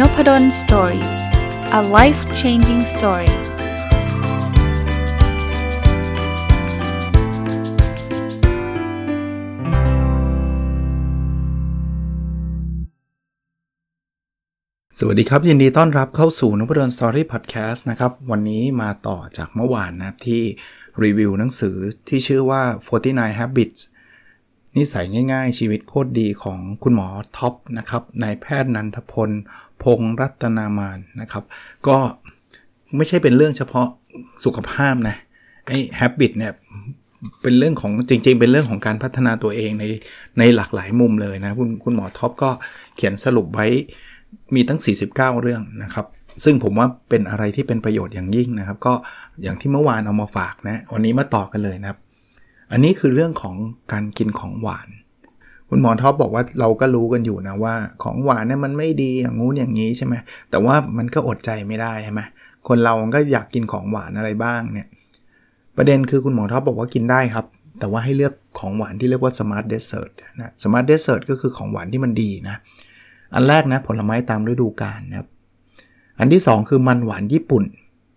Nopadol's Story a life changing story สวัสดีครับ ยินดีต้อนรับเข้าสู่นพดล Story พอดแคสต์นะครับ วันนี้มาต่อจากเมื่อวานนะที่รีวิวหนังสือที่ชื่อว่า 49 Habits นิสัยง่ายๆ ชีวิตโคตรดีของคุณหมอท็อปนะครับนายแพทย์นันทพล พงรัตนามานนะครับ ก็ไม่ใช่เป็นเรื่องเฉพาะสุขภาพนะไอ้ habit เนี่ยเป็นเรื่องของจริง ๆ เป็นเรื่องของการพัฒนาตัวเองในในหลากหลายมุมเลยนะ คุณคุณหมอท็อปก็เขียนสรุปไว้มีตั้ง 49 เรื่องนะครับ ซึ่งผมว่าเป็นอะไรที่เป็นประโยชน์อย่างยิ่งนะครับ ก็อย่างที่เมื่อวานเอามาฝากนะ วันนี้มาต่อกันเลยนะครับ อันนี้คือเรื่องของการกินของหวาน คุณหมอท็อปบอกว่าเราก็รู้กันอยู่นะว่า ของหวานเนี่ยมันไม่ดีอย่างงู้นอย่างนี้ใช่ไหมแต่ว่ามันก็อดใจไม่ได้ใช่ไหมคนเราก็อยากกินของหวานอะไรบ้างเนี่ยประเด็นคือคุณหมอท็อปบอกว่ากินได้ครับ แต่ว่าให้เลือกของหวานที่เรียกว่า smart dessert นะ smart dessert ก็คือของหวานที่มันดีนะอันแรกนะผลไม้ตามฤดูกาลนะครับอันที่ 2 คือมันหวานญี่ปุ่น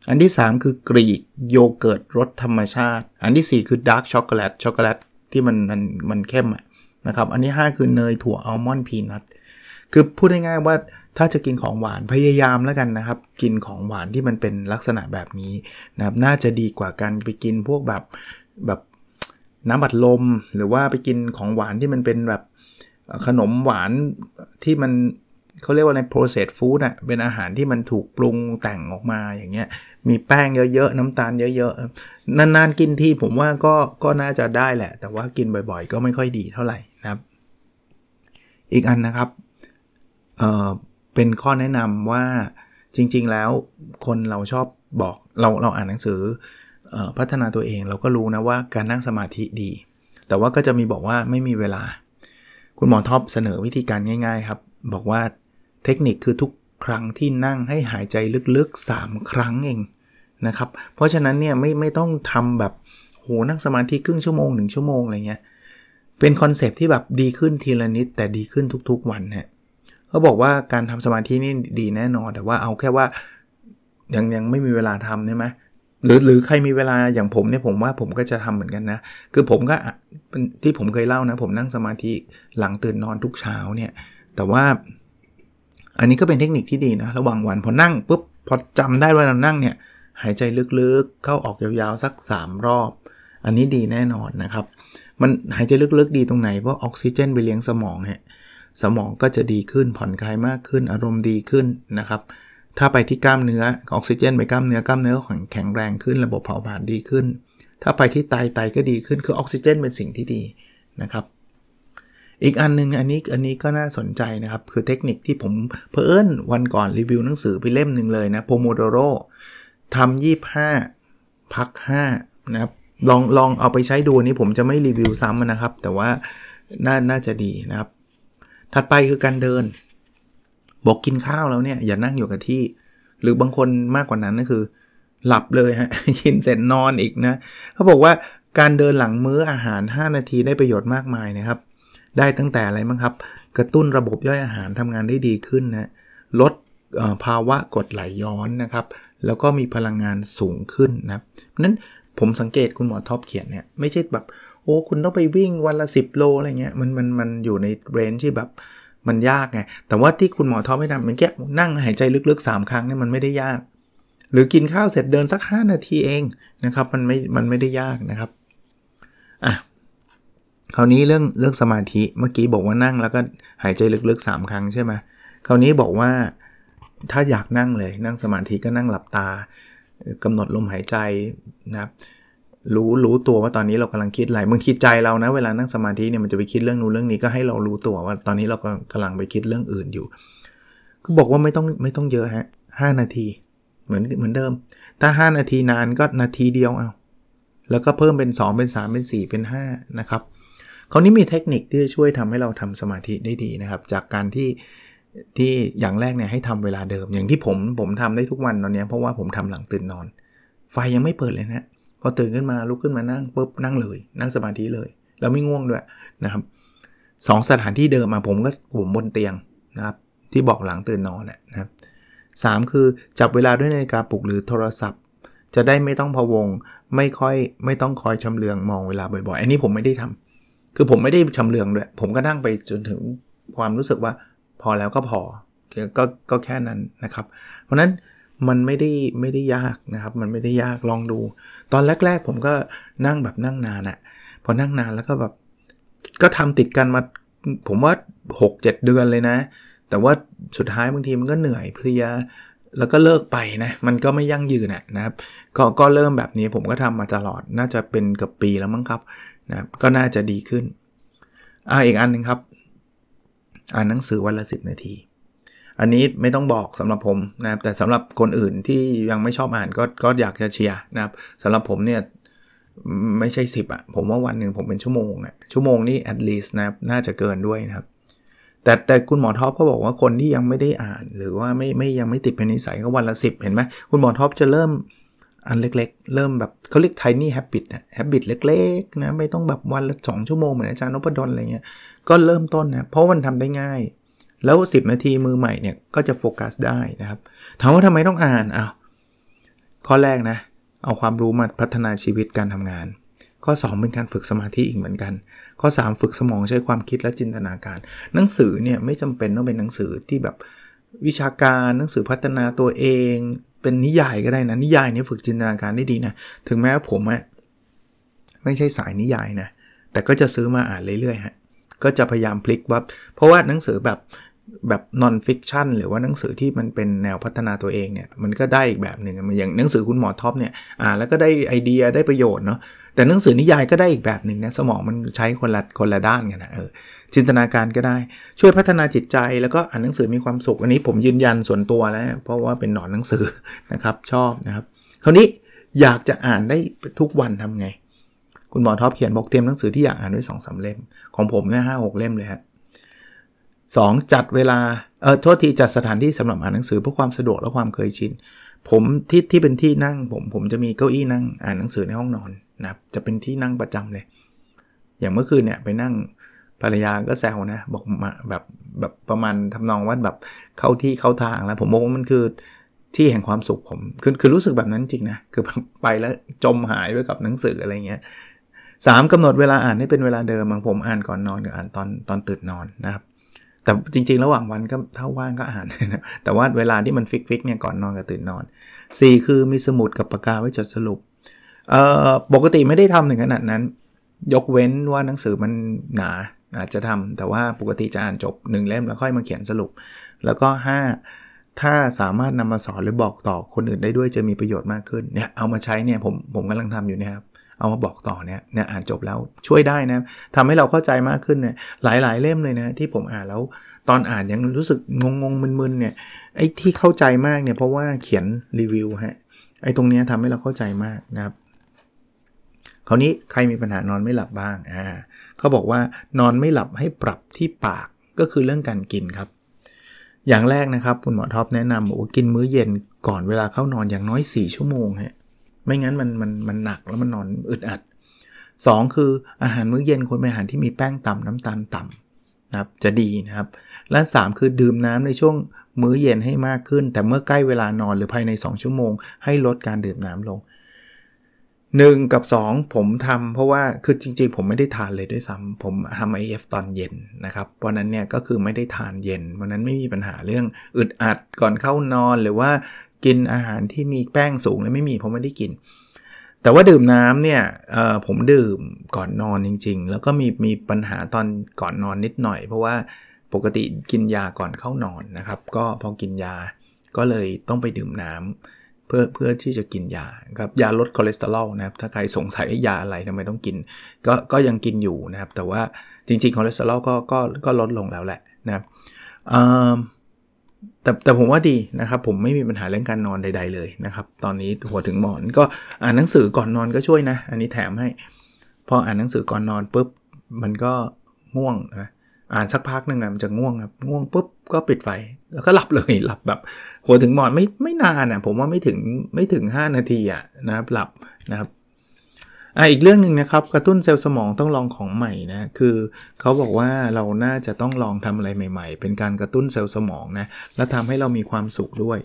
อันที่ 3 คือ Greek โยเกิร์ตรสธรรมชาติ อันที่ 4 คือ dark ช็อกโกแลตช็อกโกแลตที่มันมันมันเข้ม นะครับ อันที่5คือเนยถั่วอัลมอนด์ peanut คือพูดง่ายๆว่าถ้าจะกินของหวานพยายามแล้วกันนะครับ กินของหวานที่มันเป็นลักษณะแบบนี้นะครับน่าจะดีกว่าการไปกินพวกแบบแบบน้ำอัดลม หรือว่าไปกินของหวานที่มันเป็นแบบขนมหวานที่มันเขาเรียกว่าใน processed food อะเป็นอาหารที่มันถูกปรุงแต่งออกมาอย่างเงี้ย มีแป้งเยอะๆ น้ำตาลเยอะๆ นานๆ กินที่ผมว่าก็ก็น่าจะได้แหละ แต่ว่ากินบ่อยๆ ก็ไม่ค่อยดีเท่าไหร่ อีกอันนะครับเเป็นข้อแนะนำว่าจริง ๆ แล้วคนเราชอบบอกเราเราอ่านหนังสืออพัฒนาตัวเองเราก็รู้นะว่าการนั่งสมาธิดี แต่ว่าก็จะมีบอกว่าไม่มีเวลา คุณหมอท็อปเสนอวิธีการง่าย ๆ ครับ บอกว่าเทคนิคคือทุกครั้งที่นั่งให้หายใจลึกๆ 3 ครั้งเองนะครับ เพราะฉะนั้นเนี่ยไม่ไม่ต้องทำแบบโหนั่งสมาธิครึ่งชั่วโมงหนึ่งชั่วโมงอะไรเงี้ย เป็น concept ที่แบบดีขึ้นทีละนิด แต่ดีขึ้นทุกๆวันเนี่ยเขาบอกว่าการทำสมาธินี่ดีแน่นอน แต่ว่าเอาแค่ว่ายังยังไม่มีเวลาทำใช่ไหมหรือหรือใครมีเวลาอย่างผมเนี่ยผมว่าผมก็จะทำเหมือนกันนะ คือผมก็ที่ผมเคยเล่านะ ผมนั่งสมาธิหลังตื่นนอนทุกเช้าเนี่ย แต่ว่า อันนี้ก็เป็นเทคนิคที่ดีนะ ระหว่างวันพอนั่งปุ๊บพอจำได้ว่าเรานั่งเนี่ย หายใจลึกๆ เข้าออกยาวๆ สัก 3 รอบ อันนี้ดีแน่นอนนะครับ มันหายใจลึกๆดีตรงไหน เพราะออกซิเจนไปเลี้ยงสมองฮะสมองก็จะดีขึ้นผ่อนคลายมากขึ้นอารมณ์ดีขึ้นนะครับ ถ้าไปที่กล้ามเนื้อออกซิเจนไปกล้ามเนื้อกล้ามเนื้อแข็งแรงขึ้นระบบเผาผลาญดีขึ้น ถ้าไปที่ไตไตก็ดีขึ้นคือออกซิเจนเป็นสิ่งที่ดีนะครับ อีกอันนึงอันนี้อันนี้ก็น่าสนใจนะครับ คือเทคนิคที่ผมเพอเอิญวันก่อนรีวิวหนังสือไปเล่มหนึ่งเลยนะโพโมโดโรทำยี่ห้าพัก5นะครับ ลองลองเอาไปใช้ดูนี้ผมจะไม่รีวิวซ้ำนะครับ แต่ว่าน่าน่าจะดีนะครับ ถัดไปคือการเดิน บอกกินข้าวแล้วเนี่ย อย่านั่งอยู่กับที่ หรือบางคนมากกว่านั้นก็คือ หลับเลยฮะกินเสร็จนอนอีกนะเขาบอกว่าการเดินหลังมื้ออาหาร 5 นาทีได้ประโยชน์มากมายนะครับ ได้ตั้งแต่อะไรบ้างครับ กระตุ้นระบบย่อยอาหารทำงานได้ดีขึ้นนะลดภาวะกดไหลย้อนนะครับ แล้วก็มีพลังงานสูงขึ้นนะนั้น ผมสังเกตคุณหมอท็อปเขียนเนี่ยไม่ใช่แบบโอ้คุณต้องไปวิ่งวันละ 10 โลอะไรเงี้ยมันมันมันอยู่ในเรนจ์ที่แบบมันยากไงแต่ว่าที่คุณหมอท็อปให้ทำมันแค่นั่งหายใจลึกๆ 3 ครั้งเนี่ยมันไม่ได้ยาก หรือกินข้าวเสร็จเดินสัก 5 นาทีเองนะครับมันไม่มันไม่ได้ยากนะครับอะคราวนี้เรื่องเรื่องสมาธิเมื่อกี้บอกว่านั่งแล้วก็หายใจลึกๆ 3 ครั้งใช่ไหมคราวนี้บอกว่าถ้าอยากนั่งเลยนั่งสมาธิก็นั่งหลับตา กำหนดลมหายใจนะครับรู้รู้ตัวว่าตอนนี้เรากำลังคิดอะไรมึงคิดใจเรานะเวลานั่งสมาธิเนี่ยมันจะไปคิดเรื่องนู้นเรื่องนี้ก็ให้เรารู้ตัวว่าตอนนี้เรากำลังไปคิดเรื่องอื่นอยู่ก็บอกว่าไม่ต้องไม่ต้องเยอะฮะห้านาที เหมือนเหมือนเดิม ถ้า 5 นาทีนานก็นาทีเดียวเอาแล้วก็เพิ่มเป็น 2 เป็น 3 เป็น 4 เป็น 5 นะครับคราวนี้มีเทคนิคที่ช่วยทำให้เราทำสมาธิได้ดีนะครับ จากการที่ ที่อย่างแรกเนี่ยให้ทำเวลาเดิม อย่างที่ผมผมทำได้ทุกวันตอนนี้เพราะว่าผมทำหลังตื่นนอน ไฟยังไม่เปิดเลยนะพอตื่นขึ้นมาลุกขึ้นมานั่งปุ๊บนั่งเลย นั่งสมาธิเลย แล้วไม่ง่วงด้วยนะครับสองสถานที่เดิมมาผมก็ผมบนเตียงนะครับที่บอกหลังตื่นนอนนะครับสคือจับเวลาด้วยนาฬิกาปลุกหรือโทรศัพท์ จะได้ไม่ต้องพะวงไม่ค่อยไม่ต้องคอยชำเลืองมองเวลาบ่อยๆ อันนี้ผมไม่ได้ทำคือผมไม่ได้ชำเลืองด้วย ผมก็นั่งไปจนถึงความรู้สึกว่า พอแล้วก็พอก็ก็แค่นั้นนะครับ เพราะนั้นมันไม่ได้ไม่ได้ยากนะครับ มันไม่ได้ยากลองดู ตอนแรก ๆ ผมก็นั่งแบบนั่งนานอะ่ะพอนั่งนานแล้วก็แบบก็ทำติดกันมาผมว่า 6-7 เดือนเลยนะ แต่ว่าสุดท้ายบางทีมันก็เหนื่อยเพลียแล้วก็เลิกไปนะ มันก็ไม่ยั่งยืนนะครับ ก็ก็เริ่มแบบนี้ผมก็ทำมาตลอด น่าจะเป็นกับปีแล้วมั้งครับนะก็น่าจะดีขึ้น อ่าอีกอันนึงครับ อ่านหนังสือวันละ 10 นาที อันนี้ไม่ต้องบอกสำหรับผมนะครับแต่สำหรับคนอื่นที่ยังไม่ชอบอ่านก็ก็อยากจะเชียร์นะครับสำหรับผมเนี่ยไม่ใช่ 10อะ่ะผมว่าวันหนึ่งผมเป็นชั่วโมงอะ่ะชั่วโมงนี่ at least นะน่าจะเกินด้วยนะครับ แต่แต่คุณหมอท็อปก็บอกว่าคนที่ยังไม่ได้อ่าน หรือว่าไม่ไม่ยังไม่ติดเป็นนิสัยก็วันละ 10 เห็นไหมคุณหมอท็อปจะเริ่ม อันเล็กๆ เริ่มแบบเขาเรียก tiny habit นะ habit เล็กๆนะไม่ต้องแบบวันละ2ชั่วโมงเหมือนอาจารย์นพดลอะไรเงี้ยก็เริ่มต้นนะเพราะมันทำได้ง่าย แล้ว 10 นาทีมือใหม่เนี่ยก็จะโฟกัสได้นะครับถามว่าทำไมต้องอ่านอ้าวข้อแรกนะเอาความรู้มาพัฒนาชีวิตการทำงาน ข้อ 2 เป็นการฝึกสมาธิอีกเหมือนกัน ข้อ 3 ฝึกสมองใช้ความคิดและจินตนาการ หนังสือเนี่ยไม่จำเป็นต้องเป็นหนังสือที่แบบวิชาการหนังสือพัฒนาตัวเอง เป็นนิยายก็ได้นะนิยายนี่ฝึกจินตนาการได้ดีนะถึงแม้ว่าผมอะไม่ใช่สายนิยายนะแต่ก็จะซื้อมาอ่านเรื่อยๆฮะก็จะพยายามพลิกว่าเพราะว่าหนังสือแบบแบบ non-fiction หรือว่าหนังสือที่มันเป็นแนวพัฒนาตัวเองเนี่ยมันก็ได้อีกแบบหนึ่งอย่างหนังสือคุณหมอท็อปเนี่ยอ่านแล้วก็ได้ไอเดียได้ประโยชน์เนาะ แต่หนังสือนิยายก็ได้อีกแบบหนึ่งนะสมองมันใช้คนละคนละด้านกันนะเออจินตนาการก็ได้ ช่วยพัฒนาจิตใจแล้วก็อ่านหนังสือมีความสุข อันนี้ผมยืนยันส่วนตัวแล้ว เพราะว่าเป็นหนอนหนังสือนะครับชอบนะครับ คราวนี้อยากจะอ่านได้ทุกวันทำไง คุณหมอท็อปเขียนบอกเตรียมหนังสือที่อยากอ่านไว้สองสาเล่ม ของผมเนี่ยห้าหกเล่มเลยฮะ 2. จัดเวลาเออโทษทีจัดสถานที่สำหรับอ่านหนังสือเพื่อความสะดวกและความเคยชิน ผมที่ที่เป็นที่นั่งผมผมจะมีเก้าอี้นั่งอ่านหนังสือในห้องนอนนะครับจะเป็นที่นั่งประจำเลย อย่างเมื่อคืนเนี่ยไปนั่งภรรยาก็แซวนะบอกมาแบบแบบประมาณทำนองว่าแบบเข้าที่เข้าทางแล้ว ผมบอกว่ามันคือที่แห่งความสุขผมคือคือรู้สึกแบบนั้นจริงนะคือไปแล้วจมหายไปกับหนังสืออะไรเงี้ยสามกำหนดเวลาอ่านให้เป็นเวลาเดิมบางผมอ่านก่อนนอนหรืออ่านตอนตอนตื่นนอนนะครับ แต่จริงๆ ระหว่างวันก็ถ้าว่างก็อ่านนะแต่ว่าเวลาที่มัน fix fix เนี่ยก่อนนอนกับตื่นนอน 4 คือมีสมุดกับปากกาไว้จดสรุปเอ่อปกติไม่ได้ทำถึงขนาดนั้น ยกเว้นว่าหนังสือมันหนาอาจจะทำแต่ว่าปกติจะอ่านจบ 1 เล่มแล้วค่อยมาเขียนสรุป แล้วก็ 5 ถ้าสามารถนำมาสอนหรือบอกต่อคนอื่นได้ด้วยจะมีประโยชน์มากขึ้นเนี่ยเอามาใช้เนี่ยผมผมกำลังทำอยู่นะครับ เอามาบอกต่อเนี่ยเนี่ยอ่านจบแล้วช่วยได้นะทำให้เราเข้าใจมากขึ้นเนี่ยหลายๆ เล่มเลยนะที่ผมอ่านแล้วตอนอ่านยังรู้สึกงงงมึนๆเนี่ยไอ้ที่เข้าใจมากเนี่ยเพราะว่าเขียนรีวิวฮะไอ้ตรงนี้ทำให้เราเข้าใจมากนะครับคราวนี้ใครมีปัญหานอนไม่หลับบ้างอ่าเขาบอกว่านอนไม่หลับให้ปรับที่ปากก็คือเรื่องการกินครับ อย่างแรกนะครับคุณหมอท็อปแนะนำบอกว่ากินมื้อเย็นก่อนเวลาเข้านอนอย่างน้อย 4 ชั่วโมงฮะ ไม่งั้นมันมันมันหนักแล้วมันนอนอึดอัด 2 คืออาหารมื้อเย็นควรเป็นอาหารที่มีแป้งต่ำน้ำตาลต่ำนะครับจะดีนะครับ และ 3 คือดื่มน้ำในช่วงมื้อเย็นให้มากขึ้น แต่เมื่อใกล้เวลานอนหรือภายใน 2 ชั่วโมง ให้ลดการดื่มน้ำลง 1 กับ 2 ผมทำเพราะว่าคือจริงๆ ผมไม่ได้ทานเลยด้วยซ้ำผมทำไอเอฟตอนเย็นนะครับเพราะนั้นเนี่ยก็คือไม่ได้ทานเย็นเพราะนั้นไม่มีปัญหาเรื่องอึดอัดก่อนเข้านอนหรือว่า กินอาหารที่มีแป้งสูงเลยไม่มีผมไม่ได้กิน แต่ว่าดื่มน้ำเนี่ยผมดื่มก่อนนอนจริง ๆ แล้วก็มีมีปัญหาตอนก่อนนอนนิดหน่อย เพราะว่าปกติกินยาก่อนเข้านอนนะครับ ก็พอกินยาก็เลยต้องไปดื่มน้ำเพื่อเพื่อที่จะกินยาครับยาลดคอเลสเตอรอลนะครับถ้าใครสงสัยยาอะไรทำไมต้องกิน ก็ก็ยังกินอยู่นะครับ แต่ว่าจริงๆคอเลสเตอรอลก็ก็ก็ลดลงแล้วแหละนะครับ แต่แต่ผมว่าดีนะครับ ผมไม่มีปัญหาเรื่องการนอนใด ๆ เลยนะครับ ตอนนี้หัวถึงหมอนก็อ่านหนังสือก่อนนอนก็ช่วยนะ อันนี้แถมให้ พออ่านหนังสือก่อนนอนปุ๊บมันก็ง่วงนะอ่านสักพักหนึ่งนะมันจะง่วงครับง่วงปุ๊บก็ปิดไฟแล้วก็หลับเลยหลับแบบ หัวถึงหมอนไม่ไม่นานอะ ผมว่าไม่ถึงไม่ถึง 5 นาทีอะนะครับหลับนะครับ อะอีกเรื่องหนึ่งนะครับ กระตุ้นเซลล์สมองต้องลองของใหม่นะ คือเขาบอกว่าเราน่าจะต้องลองทำอะไรใหม่ ๆ เป็นการกระตุ้นเซลล์สมองนะ และทำให้เรามีความสุขด้วย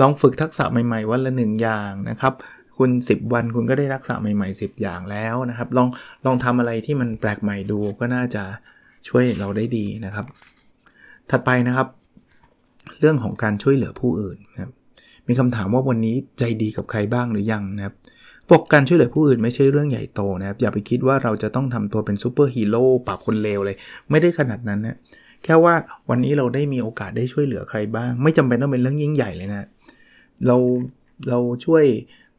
ลองฝึกทักษะใหม่ๆ วันละหนึ่งอย่างนะครับ คุณ 10 วันคุณก็ได้ทักษะใหม่ ๆ 10 อย่างแล้วนะครับ ลองลองทำอะไรที่มันแปลกใหม่ดูก็น่าจะช่วยเราได้ดีนะครับ ถัดไปนะครับ เรื่องของการช่วยเหลือผู้อื่นนะครับมีคำถามว่าวันนี้ใจดีกับใครบ้างหรือยังนะครับ บอกการช่วยเหลือผู้อื่นไม่ใช่เรื่องใหญ่โตนะครับ อย่าไปคิดว่าเราจะต้องทำตัวเป็นซูเปอร์ฮีโร่ปราบคนเลวเลย ไม่ได้ขนาดนั้นนะแค่ว่าวันนี้เราได้มีโอกาสได้ช่วยเหลือใครบ้าง ไม่จำเป็นต้องเป็นเรื่องยิ่งใหญ่เลยนะ เราเราช่วย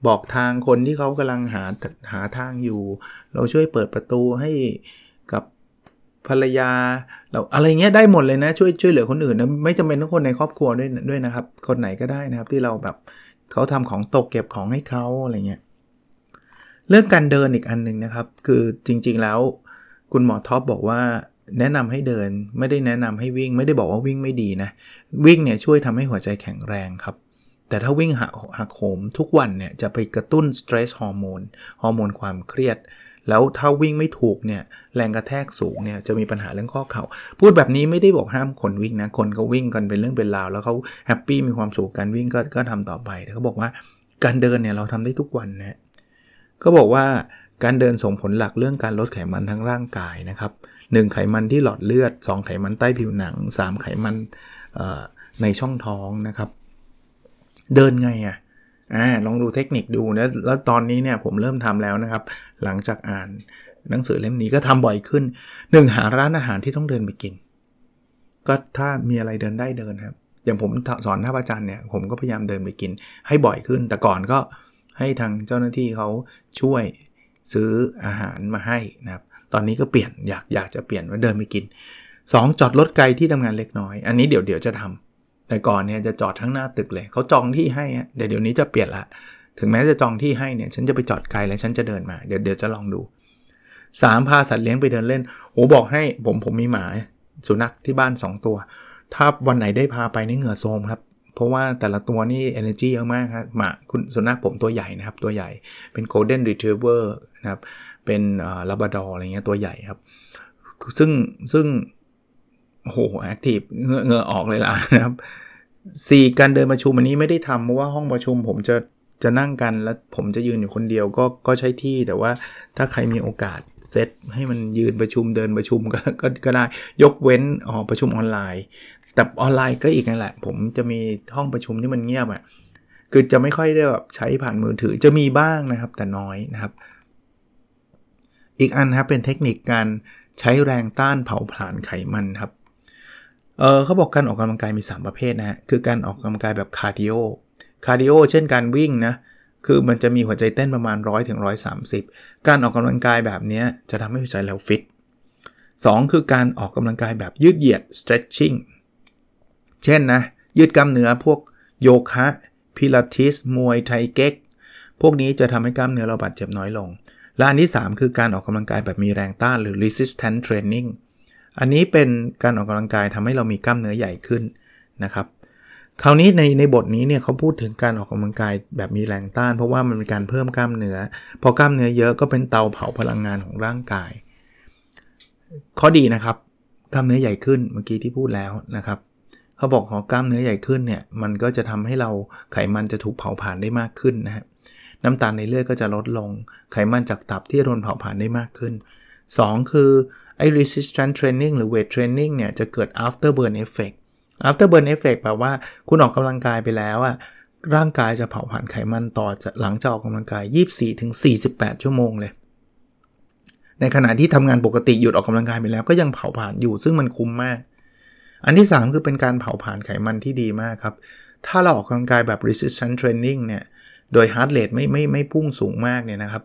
บอกทางคนที่เขากำลังหาหาทางอยู่ เราช่วยเปิดประตูให้กับภรรยา เราอะไรเงี้ยได้หมดเลยนะ ช่วยช่วยเหลือคนอื่นนะไม่จำเป็นต้องคนในครอบครัวด้วยด้วยนะครับ คนไหนก็ได้นะครับที่เราแบบเขาทำของตกเก็บของให้เขาอะไรเงี้ย เรื่องการเดินอีกอันหนึ่งนะครับ คือจริงๆแล้ว คุณหมอท็อปบอกว่าแนะนำให้เดินไม่ได้แนะนำให้วิ่ง ไม่ได้บอกว่าวิ่งไม่ดีนะ วิ่งเนี่ยช่วยทำให้หัวใจแข็งแรงครับ แต่ถ้าวิ่งหักหักโหมทุกวันเนี่ยจะไปกระตุ้น stress hormone ฮอร์โมนความเครียด แล้วถ้าวิ่งไม่ถูกเนี่ยแรงกระแทกสูงเนี่ยจะมีปัญหาเรื่องข้อเข่าพูดแบบนี้ไม่ได้บอกห้ามคนวิ่งนะ คนก็วิ่งกันเป็นเรื่องเป็นราว แล้วเขา happy มีความสุขการวิ่งก็ก็ทำต่อไปแต่เขาบอกว่าการเดินเนี่ยเราทำได้ทุกวันนะ ก็บอกว่าการเดินส่งผลหลักเรื่องการลดไขมันทั้งร่างกายนะครับ1ไขมันที่หลอดเลือด 2 ไขมันใต้ผิวหนัง 3 ไขมันในช่องท้องนะครับ เดินไงอะ่ะอ่าลองดูเทคนิคดูนะแล้วตอนนี้เนี่ยผมเริ่มทำแล้วนะครับ หลังจากอ่านหนังสือเล่มนี้ก็ทำบ่อยขึ้น 1 หาร้านอาหารที่ต้องเดินไปกิน ก็ถ้ามีอะไรเดินได้เดินครับ อย่างผมสอนท่าประจันเนี่ยผมก็พยายามเดินไปกิน ให้บ่อยขึ้น แต่ก่อนก็ ให้ทางเจ้าหน้าที่เขาช่วยซื้ออาหารมาให้นะครับ ตอนนี้ก็เปลี่ยนอยากอยากจะเปลี่ยนว่าเดินไปกิน 2 จอดรถไกลที่ทำงานเล็กน้อย อันนี้เดี๋ยวเดี๋ยวจะทำแต่ก่อนเนี่ยจะจอดทั้งหน้าตึกเลยเขาจองที่ให้เดี๋ยวเดี๋ยวนี้จะเปลี่ยนละ ถึงแม้จะจองที่ให้เนี่ยฉันจะไปจอดไกลแล้วฉันจะเดินมาเดี๋ยวเดี๋ยวจะลองดู 3 พาสัตว์เลี้ยงไปเดินเล่นโอ้บอกให้ผมผมมีหมาสุนัขที่บ้าน 2 ตัว ถ้าวันไหนได้พาไปนี่เหงื่อโซมครับ เพราะว่าแต่ละตัวนี่ energy เยอะมากครับหมาคุณสุนัขผมตัวใหญ่นะครับ ตัวใหญ่เป็น golden retriever นะครับ เป็นลาบราดอร์อะไรเงี้ยตัวใหญ่ครับ ซึ่งซึ่งโหแอคทีฟเงือเงือออกเลยล่ะนะครับสี่การเดินประชุมอันนี้ไม่ได้ทำเพราะว่าห้องประชุมผมจะจะนั่งกันแล้วผมจะยืนอยู่คนเดียวก็ก็ใช้ที่แต่ว่าถ้าใครมีโอกาสเซตให้มันยืนประชุมเดินประชุมก็ก็ก็ได้ยกเว้นอ๋อประชุมออนไลน์ แต่ออนไลน์ก็อีกนั่นแหละ ผมจะมีห้องประชุมที่มันเงียบอะ่ะคือจะไม่ค่อยได้แบบใช้ผ่านมือถือจะมีบ้างนะครับ แต่น้อยนะครับ อีกอันครับเป็นเทคนิคการใช้แรงต้านเผาผลาญไขมันครับเออเขาบอกการออกกำลังกายมี 3 ประเภทนะฮะคือการออกกำลังกายแบบ cardio cardio เช่นการวิ่งนะคือมันจะมีหัวใจเต้นประมาณ 100ถึง130 การออกกำลังกายแบบนี้จะทำให้หัวใจเราฟิต2คือการออกกำลังกายแบบยืดเหยียด stretching เช่นนะ ยืดกล้ามเนื้อพวกโยคะพิลาทิสมวยไทเก๊ก พวกนี้จะทำให้กล้ามเนื้อเราบาดเจ็บน้อยลง และอันที่ 3 คือการออกกำลังกายแบบมีแรงต้านหรือ resistance training อันนี้เป็นการออกกำลังกายทำให้เรามีกล้ามเนื้อใหญ่ขึ้นนะครับคราวนี้ในในบทนี้เนี่ยเขาพูดถึงการออกกำลังกายแบบมีแรงต้าน เพราะว่ามันเป็นการเพิ่มกล้ามเนื้อ พอกล้ามเนื้อเยอะก็เป็นเตาเผาพลังงานของร่างกาย ข้อดีนะครับกล้ามเนื้อใหญ่ขึ้นเมื่อกี้ที่พูดแล้วนะครับ เขาบอกขอกล้ามเนื้อใหญ่ขึ้นเนี่ยมันก็จะทำให้เราไขมันจะถูกเผาผลาญได้มากขึ้นนะฮะน้ำตาลในเลือดก็จะลดลงไขมันจากตับที่โดนเผาผลาญได้มากขึ้น 2 คือไอ้ resistance training หรือ weight training เนี่ยจะเกิด after burn effect after burn effect แปลว่าคุณออกกำลังกายไปแล้วอะร่างกายจะเผาผลาญไขมันต่อจากหลังจากออกกำลังกาย 24-48 ชั่วโมงเลย ในขณะที่ทำงานปกติหยุดออกกำลังกายไปแล้วก็ยังเผาผลาญอยู่ซึ่งมันคุ้มมาก อันที่ 3 คือเป็นการเผาผลาญไขมันที่ดีมากครับ ถ้าเราออกกำลังกายแบบ resistance training เนี่ย โดย heart rate ไม่ไม่ไม่พุ่งสูงมากเนี่ยนะครับ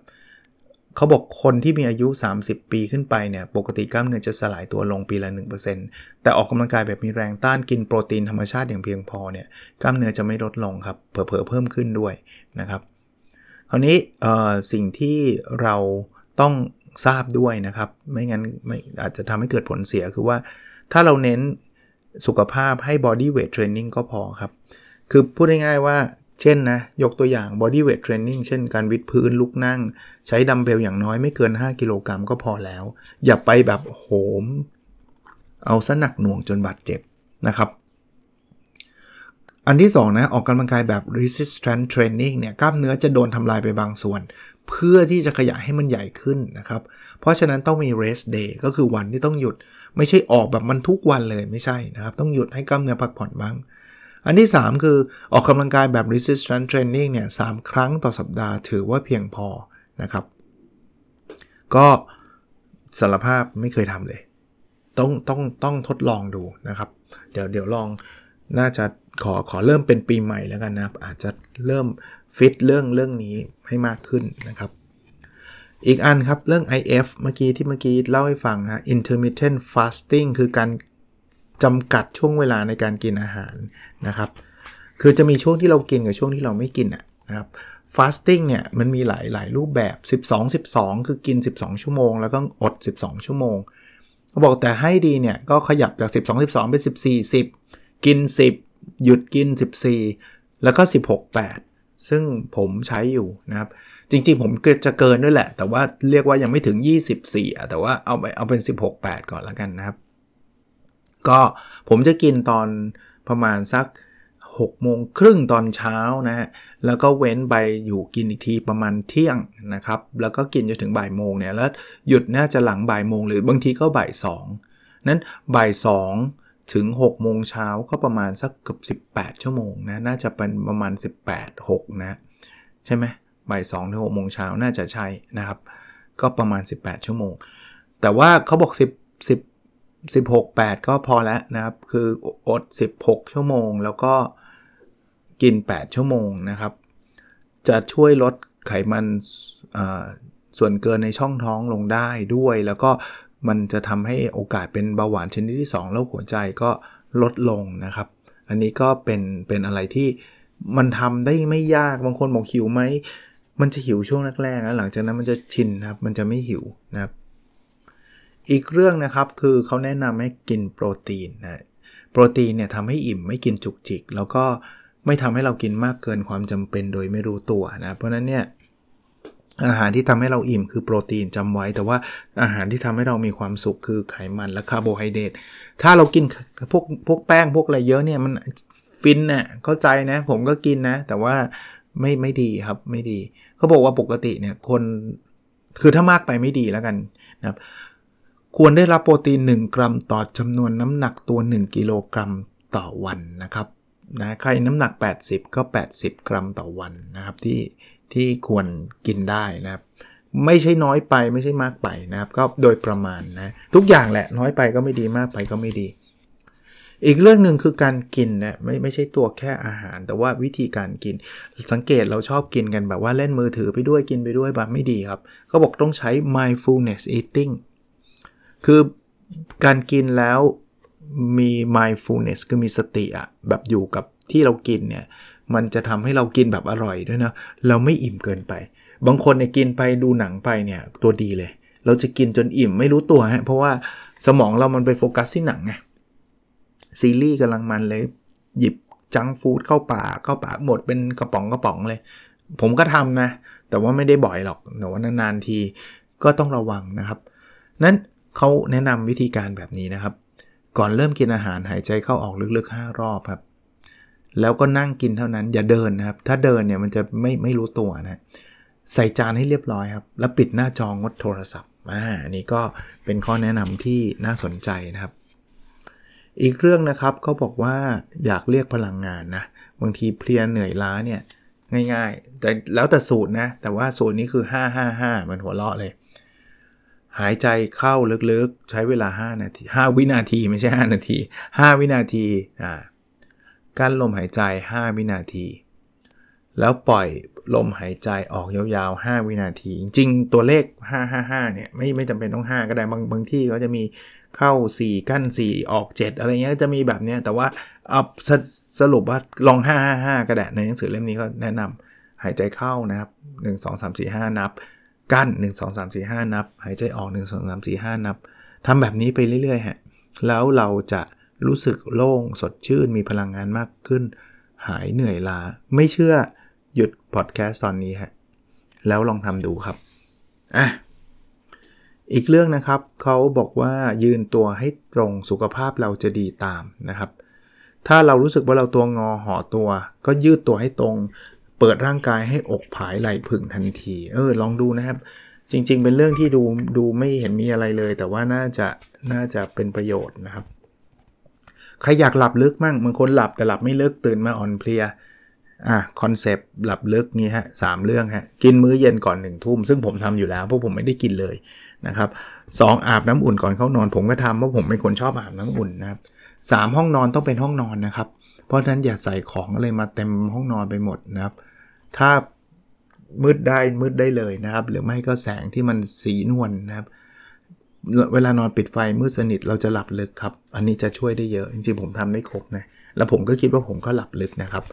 เขาบอกคนที่มีอายุ 30 ปีขึ้นไปเนี่ย ปกติกล้ามเนื้อจะสลายตัวลงปีละ 1%แต่ออกกำลังกายแบบมีแรงต้านกินโปรตีนธรรมชาติอย่างเพียงพอเนี่ย กล้ามเนื้อจะไม่ลดลงครับ เผลอๆเพิ่มขึ้นด้วยนะครับ คราวนี้สิ่งที่เราต้องทราบด้วยนะครับ ไม่งั้นไม่อาจจะทำให้เกิดผลเสียคือว่าถ้าเราเน้น สุขภาพให้ body weight training ก็พอครับ คือพูดง่ายๆว่า เช่นนะ ยกตัวอย่าง body weight training เช่นการวิดพื้นลุกนั่ง ใช้ดัมเบลอย่างน้อยไม่เกิน 5 กิโลกรัมก็พอแล้ว อย่าไปแบบโหม เอาซะหนักหน่วงจนบาดเจ็บนะครับ อันที่ 2 นะ ออกกำลังกายแบบ resistance training เนี่ย กล้ามเนื้อจะโดนทำลายไปบางส่วน เพื่อที่จะขยายให้มันใหญ่ขึ้นนะครับ เพราะฉะนั้นต้องมี rest day ก็คือวันที่ต้องหยุด ไม่ใช่ออกแบบมันทุกวันเลยไม่ใช่นะครับ ต้องหยุดให้กล้ามเนื้อพักผ่อนบ้าง อันที่ 3 คือออกกำลังกายแบบ resistance training เนี่ยสครั้งต่อสัปดาห์ถือว่าเพียงพอนะครับ ก็สารภาพไม่เคยทำเลย ต้องต้องต้องทดลองดูนะครับ เดี๋ยวเดี๋ยวลองน่าจะขอขอเริ่มเป็นปีใหม่แล้วกันนะอาจจะเริ่ม ฟิตเรื่องเรื่องนี้ให้มากขึ้นนะครับ อีกอันครับเรื่อง IF เมื่อกี้ที่เมื่อกี้เล่าให้ฟังนะ intermittent fasting คือการจำกัดช่วงเวลาในการกินอาหารนะครับ คือจะมีช่วงที่เรากินกับช่วงที่เราไม่กินนะครับ fasting เนี่ยมันมีหลายหลายรูปแบบ 12 12 คือกิน 12 ชั่วโมง แล้วก็อด 12 ชั่วโมงเขาบอกแต่ให้ดีเนี่ยก็ขยับจาก 12 12 เป็น 14 10 กิน 10 หยุดกิน 14 แล้วก็ 16 8 ซึ่งผมใช้อยู่นะครับ จริงๆ ผมเกจะเกินด้วยแหละ แต่ว่าเรียกว่ายังไม่ถึง 24อ่แต่ว่าเอาไปเอาเป็น 16 8 ก่อนแล้วกันนะครับ ก็ผมจะกินตอนประมาณสัก6โมงครึ่งตอนเช้านะฮะ แล้วก็เว้นไปอยู่กินอีกทีประมาณเที่ยงนะครับ แล้วก็กินจนถึงบ่ายโมงเนี่ย แล้วหยุดน่าจะหลังบ่ายโมงหรือบางทีก็บ่าย2นั้นบ่าย2 ถึง6โมงเช้าก็ประมาณสักเกือบ18 ชั่วโมงนะ น่าจะเป็นประมาณ 18 6 นะ ใช่ไหมบ่าย2ถึง6โมงเช้าน่าจะใช่นะครับ ก็ประมาณ 18 ชั่วโมง แต่ว่าเขาบอก 10 10 16 8 ก็พอแล้วนะครับ คืออด 16 ชั่วโมง แล้วก็กิน 8 ชั่วโมงนะครับ จะช่วยลดไขมันส่วนเกินในช่องท้องลงได้ด้วย แล้วก็ มันจะทำให้โอกาสเป็นเบาหวานชนิดที่2โรคหัวใจก็ลดลงนะครับ อันนี้ก็เป็นเป็นอะไรที่มันทำได้ไม่ยากบางคนบอกหิวไหมมันจะหิวช่วงแรกๆแล้วหลังจากนั้นมันจะชินนะครับ มันจะไม่หิวนะครับ อีกเรื่องนะครับคือเขาแนะนำให้กินโปรตีนนะโปรตีนเนี่ยทำให้อิ่มไม่กินจุกจิก แล้วก็ไม่ทำให้เรากินมากเกินความจำเป็นโดยไม่รู้ตัวนะ เพราะนั้นเนี่ย อาหารที่ทำให้เราอิ่มคือโปรตีนจำไว้ แต่ว่าอาหารที่ทำให้เรามีความสุขคือไขมันและคาร์โบไฮเดรตถ้าเรากินพวกพวกแป้งพวกอะไรเยอะเนี่ยมันฟินนะ่ะเข้าใจนะผมก็กินนะ แต่ว่าไม่ไม่ดีครับไม่ดี เขาบอกว่าปกติเนี่ยคนคือถ้ามากไปไม่ดีแล้วกันนะครับควรได้รับโปรตีน 1 กรัมต่อจำนวนน้ำหนักตัว 1 กิโลกรัมต่อวันนะครับนะใครน้ำหนัก 80 ก็ 80 กรัมต่อวันนะครับที่ ที่ควรกินได้นะครับ ไม่ใช่น้อยไปไม่ใช่มากไปนะครับ ก็โดยประมาณนะ ทุกอย่างแหละน้อยไปก็ไม่ดีมากไปก็ไม่ดี อีกเรื่องหนึ่งคือการกินนะไม่ไม่ใช่ตัวแค่อาหาร แต่ว่าวิธีการกิน สังเกตเราชอบกินกันแบบว่าเล่นมือถือไปด้วยกินไปด้วยแบบไม่ดีครับเขาบอกต้องใช้ mindfulness eating คือการกินแล้วมี mindfulness คือมีสติอะแบบอยู่กับที่เรากินเนี่ย มันจะทำให้เรากินแบบอร่อยด้วยนะเราไม่อิ่มเกินไป บางคนเนี่ยกินไปดูหนังไปเนี่ยตัวดีเลย เราจะกินจนอิ่มไม่รู้ตัวฮะเพราะว่าสมองเรามันไปโฟกัสที่หนังไงซีรีส์กำลังมันเลยหยิบจังฟู้ดเข้าปากเข้าปากหมดเป็นกระป๋องกระป๋องเลย ผมก็ทำนะ แต่ว่าไม่ได้บ่อยหรอกแต่ว่านานๆทีก็ต้องระวังนะครับ นั้นเขาแนะนำวิธีการแบบนี้นะครับ ก่อนเริ่มกินอาหารหายใจเข้าออกลึกๆ 5 รอบครับ แล้วก็นั่งกินเท่านั้นอย่าเดินนะครับ ถ้าเดินเนี่ยมันจะไม่ไม่รู้ตัวนะใส่จานให้เรียบร้อยครับ แล้วปิดหน้าจองดโทรศัพท์อ่าอันนี้ก็เป็นข้อแนะนำที่น่าสนใจนะครับ อีกเรื่องนะครับเขาบอกว่าอยากเรียกพลังงานนะบางทีเพลียเหนื่อยล้าเนี่ยง่ายๆ แต่แล้วแต่สูตรนะ แต่ว่าสูตรนี้คือ 555 มันหัวเราะเลย หายใจเข้าลึกๆ ใช้เวลา 5 นาที 5 วินาทีไม่ใช่ 5 นาที 5 วินาทีอ่า กั้นลมหายใจ 5 วินาที แล้วปล่อยลมหายใจออกยาวๆ 5 วินาที จริงๆ ตัวเลข 555 เนี่ยไม่ไม่จำเป็นต้อง 5 ก็ได้บางบางที่เขาจะมีเข้า 4 กั้น 4 ออก 7 อะไรเงี้ยจะมีแบบเนี้ยแต่ว่าเอาสสรุปว่าลอง 555 ก็ได้ในหนังสือเล่มนี้ก็แนะนำหายใจเข้านะครับ 1 2 3 4 5 นับ กั้น 1 2 3 4 5 นับ หายใจออก 1 2 3 4 5 นับทำแบบนี้ไปเรื่อยๆฮะแล้วเราจะ รู้สึกโล่งสดชื่นมีพลังงานมากขึ้น หายเหนื่อยล้า ไม่เชื่อหยุดพอดแคสต์ตอนนี้ฮะแล้วลองทำดูครับอะอีกเรื่องนะครับเขาบอกว่ายืนตัวให้ตรงสุขภาพเราจะดีตามนะครับ ถ้าเรารู้สึกว่าเราตัวงอห่อตัว ก็ยืดตัวให้ตรง เปิดร่างกายให้อกผายไหล่ผึ่งทันที เออลองดูนะครับ จริง ๆ เป็นเรื่องที่ดูดูไม่เห็นมีอะไรเลย แต่ว่าน่าจะน่าจะเป็นประโยชน์นะครับ ใครอยากหลับลึกมั่งบางคนหลับแต่หลับไม่ลึกตื่นมาอ่อนเพลียอะคอนเซปต์หลับลึกนี่ฮะสเรื่องฮะกินมื้อเย็นก่อนหนึ่งทุ่มซึ่งผมทำอยู่แล้วเพราะผมไม่ได้กินเลยนะครับสออาบน้ำอุ่นก่อนเข้านอน ผมก็ทำเพราะผมเป็นคนชอบอาบน้ำอุ่นนะครับสห้องนอนต้องเป็นห้องนอนนะครับ เพราะฉะนั้นอย่าใส่ของอะไรมาเต็มห้องนอนไปหมดนะครับ ถ้ามืดได้มืดได้เลยนะครับ หรือไม่ก็แสงที่มันสีนวลนนะครับ เวลานอนปิดไฟมืดสนิทเราจะหลับลึกครับ อันนี้จะช่วยได้เยอะจริงๆผมทำได้ครบนะแล้วผมก็คิดว่าผมก็หลับลึกนะครับ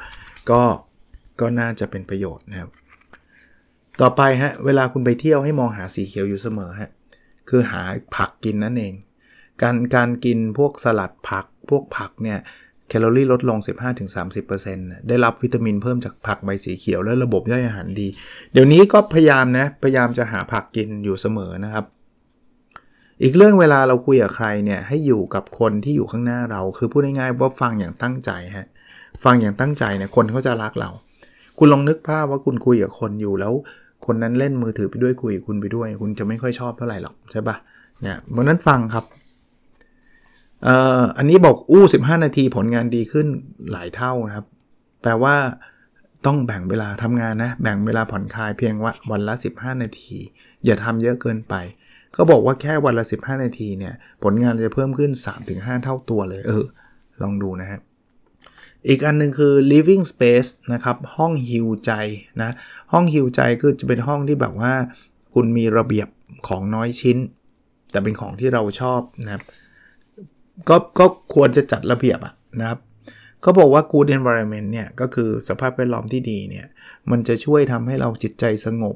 ก็ก็น่าจะเป็นประโยชน์นะครับ ต่อไปฮะเวลาคุณไปเที่ยวให้มองหาสีเขียวอยู่เสมอฮะคือหาผักกินนั่นเอง การการกินพวกสลัดผัก พวกผักเนี่ยแคลอรี่ลดลง 15-30%ได้รับวิตามินเพิ่มจากผักใบสีเขียวและระบบย่อยอาหารดี เดี๋ยวนี้ก็พยายามนะ พยายามจะหาผักกินอยู่เสมอนะครับ อีกเรื่องเวลาเราคุยกับใครเนี่ยให้อยู่กับคนที่อยู่ข้างหน้าเรา คือพูดง่ายๆว่าฟังอย่างตั้งใจฮะฟังอย่างตั้งใจเนี่ยคนเขาจะรักเรา คุณลองนึกภาพว่าคุณคุยกับคนอยู่แล้ว คนนั้นเล่นมือถือไปด้วยคุยคุณไปด้วย คุณจะไม่ค่อยชอบเท่าไหร่หรอกใช่ปะเนี่ยเมื่อนั้นฟังครับเอ่ออันนี้บอกอู้ 15 นาทีผลงานดีขึ้นหลายเท่านะครับ แปลว่าต้องแบ่งเวลาทำงานนะ แบ่งเวลาผ่อนคลายเพียงว่าวันละ 15 นาที อย่าทำเยอะเกินไป เขาบอกว่าแค่วันละ 15 นาทีเนี่ยผลงานจะเพิ่มขึ้น 3-5 เท่าตัวเลย เออ ลองดูนะครับอีกอันนึงคือ living space นะครับ ห้องฮิวใจนะ ห้องฮิวใจคือจะเป็นห้องที่แบบว่า คุณมีระเบียบของน้อยชิ้น แต่เป็นของที่เราชอบนะครับก็ก็ควรจะจัดระเบียบอะนะครับเขาบอกว่า good environment เนี่ย ก็คือสภาพแวดล้อมที่ดีเนี่ย มันจะช่วยทำให้เราจิตใจสงบ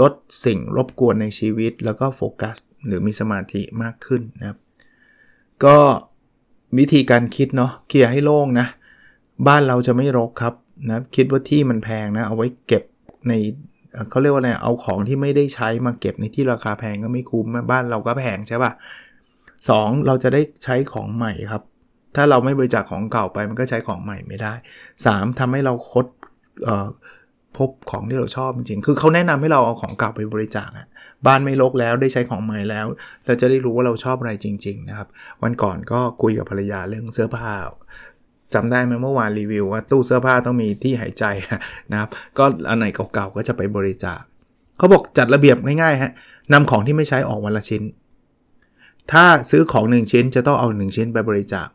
ลดสิ่งรบกวนในชีวิต แล้วก็โฟกัสหรือมีสมาธิมากขึ้นนะครับ ก็วิธีการคิดเนาะเคลียร์ให้โล่งนะ บ้านเราจะไม่รกครับนะคิดว่าที่มันแพงนะ เอาไว้เก็บในเขาเรียกว่าอะไรเอาของที่ไม่ได้ใช้มาเก็บในที่ราคาแพงก็ไม่คุ้มบ้านเราก็แพงใช่ปะ่ะสเราจะได้ใช้ของใหม่ครับ ถ้าเราไม่บริจาคของเก่าไปมันก็ใช้ของใหม่ไม่ได้ 3ทำให้เราคด พบของที่เราชอบจริงๆ คือเขาแนะนำให้เราเอาของเก่าไปบริจาคบ้านไม่รกแล้วได้ใช้ของใหม่แล้ว เราจะได้รู้ว่าเราชอบอะไรจริง ๆ นะครับ วันก่อนก็คุยกับภรรยาเรื่องเสื้อผ้าจำได้ไหมเมื่อวานรีวิวว่าตู้เสื้อผ้าต้องมีที่หายใจนะครับ ก็อันไหนเก่าๆก็จะไปบริจาคเขาบอกจัดระเบียบง่ายๆฮะนำของที่ไม่ใช้ออกวันละชิ้น ถ้าซื้อของ 1 ชิ้นจะต้องเอา 1 ชิ้นไปบริจาค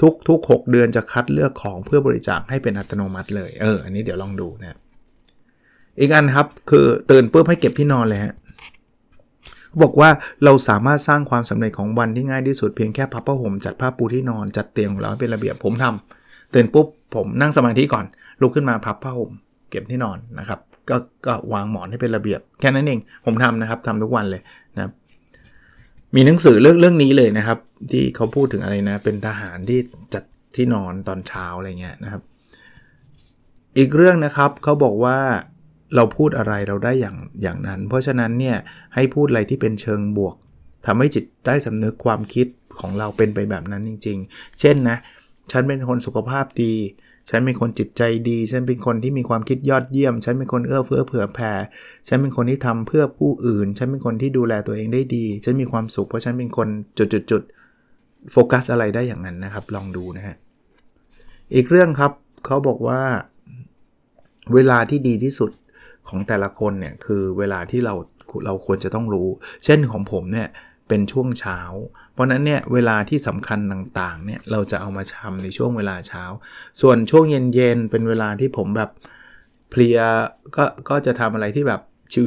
ทุกทุก6เดือนจะคัดเลือกของเพื่อบริจาคให้เป็นอัตโนมัติเลย เออ อันนี้เดี๋ยวลองดูนะ อีกอันครับ คือตื่นปุ๊บให้เก็บที่นอนเลยฮะบอกว่าเราสามารถสร้างความสำเร็จของวันที่ง่ายที่สุดเพียงแค่พับผ้าห่มจัดผ้าปูที่นอนจัดเตียงของเราให้เป็นระเบียบผมทำตื่นปุ๊บผมนั่งสมาธิก่อน ลุกขึ้นมาพับผ้าห่มเก็บที่นอนนะครับก็ก็วางหมอนให้เป็นระเบียบ แค่นั้นเองผมทำนะครับทำทุกวันเลยนะมีหนังสือเรื่องเรื่องนี้เลยนะครับ ที่เขาพูดถึงอะไรนะ เป็นทหารที่จัดที่นอนตอนเช้าอะไรเงี้ยนะครับ อีกเรื่องนะครับเขาบอกว่า เราพูดอะไรเราได้อย่างอย่างนั้น เพราะฉะนั้นเนี่ยให้พูดอะไรที่เป็นเชิงบวกทำให้จิตได้สำนึกความคิดของเราเป็นไปแบบนั้นจริง ๆ เช่นนะ ฉันเป็นคนสุขภาพดี ฉันเป็นคนจิตใจดี ฉันเป็นคนที่มีความคิดยอดเยี่ยม ฉันเป็นคนเอื้อเฟื้อเผื่อแผ่ ฉันเป็นคนที่ทำเพื่อผู้อื่น ฉันเป็นคนที่ดูแลตัวเองได้ดี ฉันมีความสุขเพราะฉันเป็นคนจุดๆโฟกัสอะไรได้อย่างนั้นนะครับ ลองดูนะฮะ อีกเรื่องครับเขาบอกว่า เวลาที่ดีที่สุด ของแต่ละคนเนี่ยคือเวลาที่เราเราควรจะต้องรู้ เช่นของผมเนี่ยเป็นช่วงเช้า เพราะนั้นเนี่ยเวลาที่สำคัญต่างๆเนี่ยเราจะเอามาทำในช่วงเวลาเช้า ส่วนช่วงเย็นๆเป็นเวลาที่ผมแบบเพลียก็ก็จะทำอะไรที่แบบ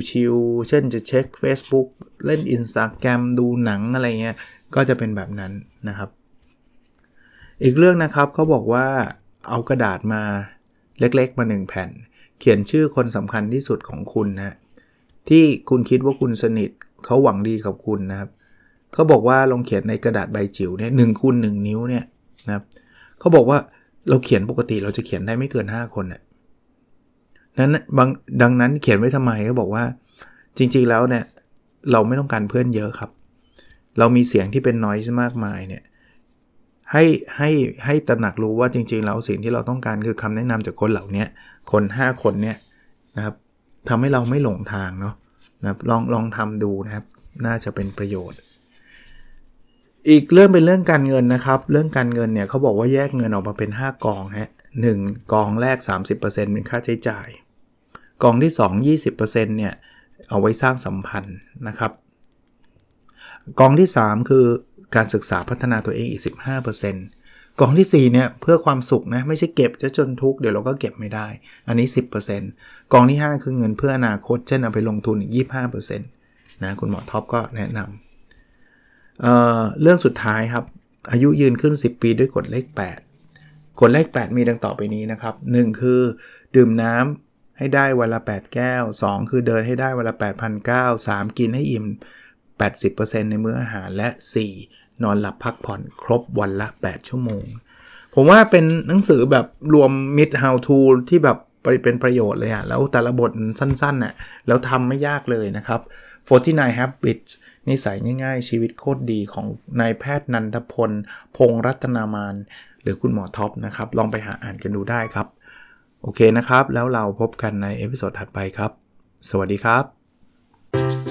ชิลๆเช่นจะเช็ค Facebook เล่น Instagram ดูหนังอะไรเงี้ยก็จะเป็นแบบนั้นนะครับ อีกเรื่องนะครับเขาบอกว่าเอากระดาษมาเล็กๆมา 1 แผ่น เขียนชื่อคนสำคัญที่สุดของคุณนะที่คุณคิดว่าคุณสนิทเขาหวังดีกับคุณนะครับเขาบอกว่าลองเขียนในกระดาษใบจิ๋วเนี่ยหนึ่งคูณหนึ่งนิ้วเนี่ยนะครับเขาบอกว่าเราเขียนปกติเราจะเขียนได้ไม่เกิน 5 คนน่ะนั้นบางดังนั้นเขียนไว้ทำไมก็บอกว่า จริงๆแล้วเนี่ยเราไม่ต้องการเพื่อนเยอะครับ เรามีเสียงที่เป็นน้อยมากมายเนี่ยให้ให้ให้ตระหนักรู้ว่าจริงๆแล้วสิ่งที่เราต้องการคือคำแนะนำจากคนเหล่านี้ คน 5 คนเนี่ยนะครับทำให้เราไม่หลงทางเนาะนะครับลองลองทำดูนะครับ น่าจะเป็นประโยชน์ อีกเรื่องเป็นเรื่องการเงินนะครับ เรื่องการเงินเนี่ยเขาบอกว่าแยกเงินออกมาเป็น 5 กองฮะหกองแรก 30%เป็นค่าใช้จ่าย กองที่ 2 20%เนี่ยเอาไว้สร้างสัมพันธ์นะครับ กองที่ 3 คือการศึกษาพัฒนาตัวเองอีก 15% กองที่ 4 เนี่ย เพื่อความสุขนะ ไม่ใช่เก็บจะจนทุกเดี๋ยวเราก็เก็บไม่ได้ อันนี้ 10%กองที่ 5 คือเงินเพื่ออนาคต เช่นเอาไปลงทุนอีก 25%นะคุณหมอท็อปก็แนะนำเเรื่องสุดท้ายครับ อายุยืนขึ้น 10 ปีด้วยกฎเลข 8กฎเลข 8 มีดังต่อไปนี้นะครับ 1 คือดื่มน้ำให้ได้วันละ 8 แก้ว 2 คือเดินให้ได้วันละ8,009 3กินให้อิ่ม 80%ในมื้ออาหารและ 4 นอนหลับพักผ่อนครบวันละ 8 ชั่วโมง ผมว่าเป็นหนังสือแบบรวม mid how to ที่แบบเป็นประโยชน์เลยอะแล้วแต่ละบทสั้นๆน่ะแล้วทำไม่ยากเลยนะครับ 49 habits นิสัยง่ายๆ ชีวิตโคตรดีของนายแพทย์นันทพล พงรัตนามาน หรือคุณหมอท็อปนะครับ ลองไปหาอ่านกันดูได้ครับ โอเคนะครับ แล้วเราพบกันใน episode ถัดไปครับ สวัสดีครับ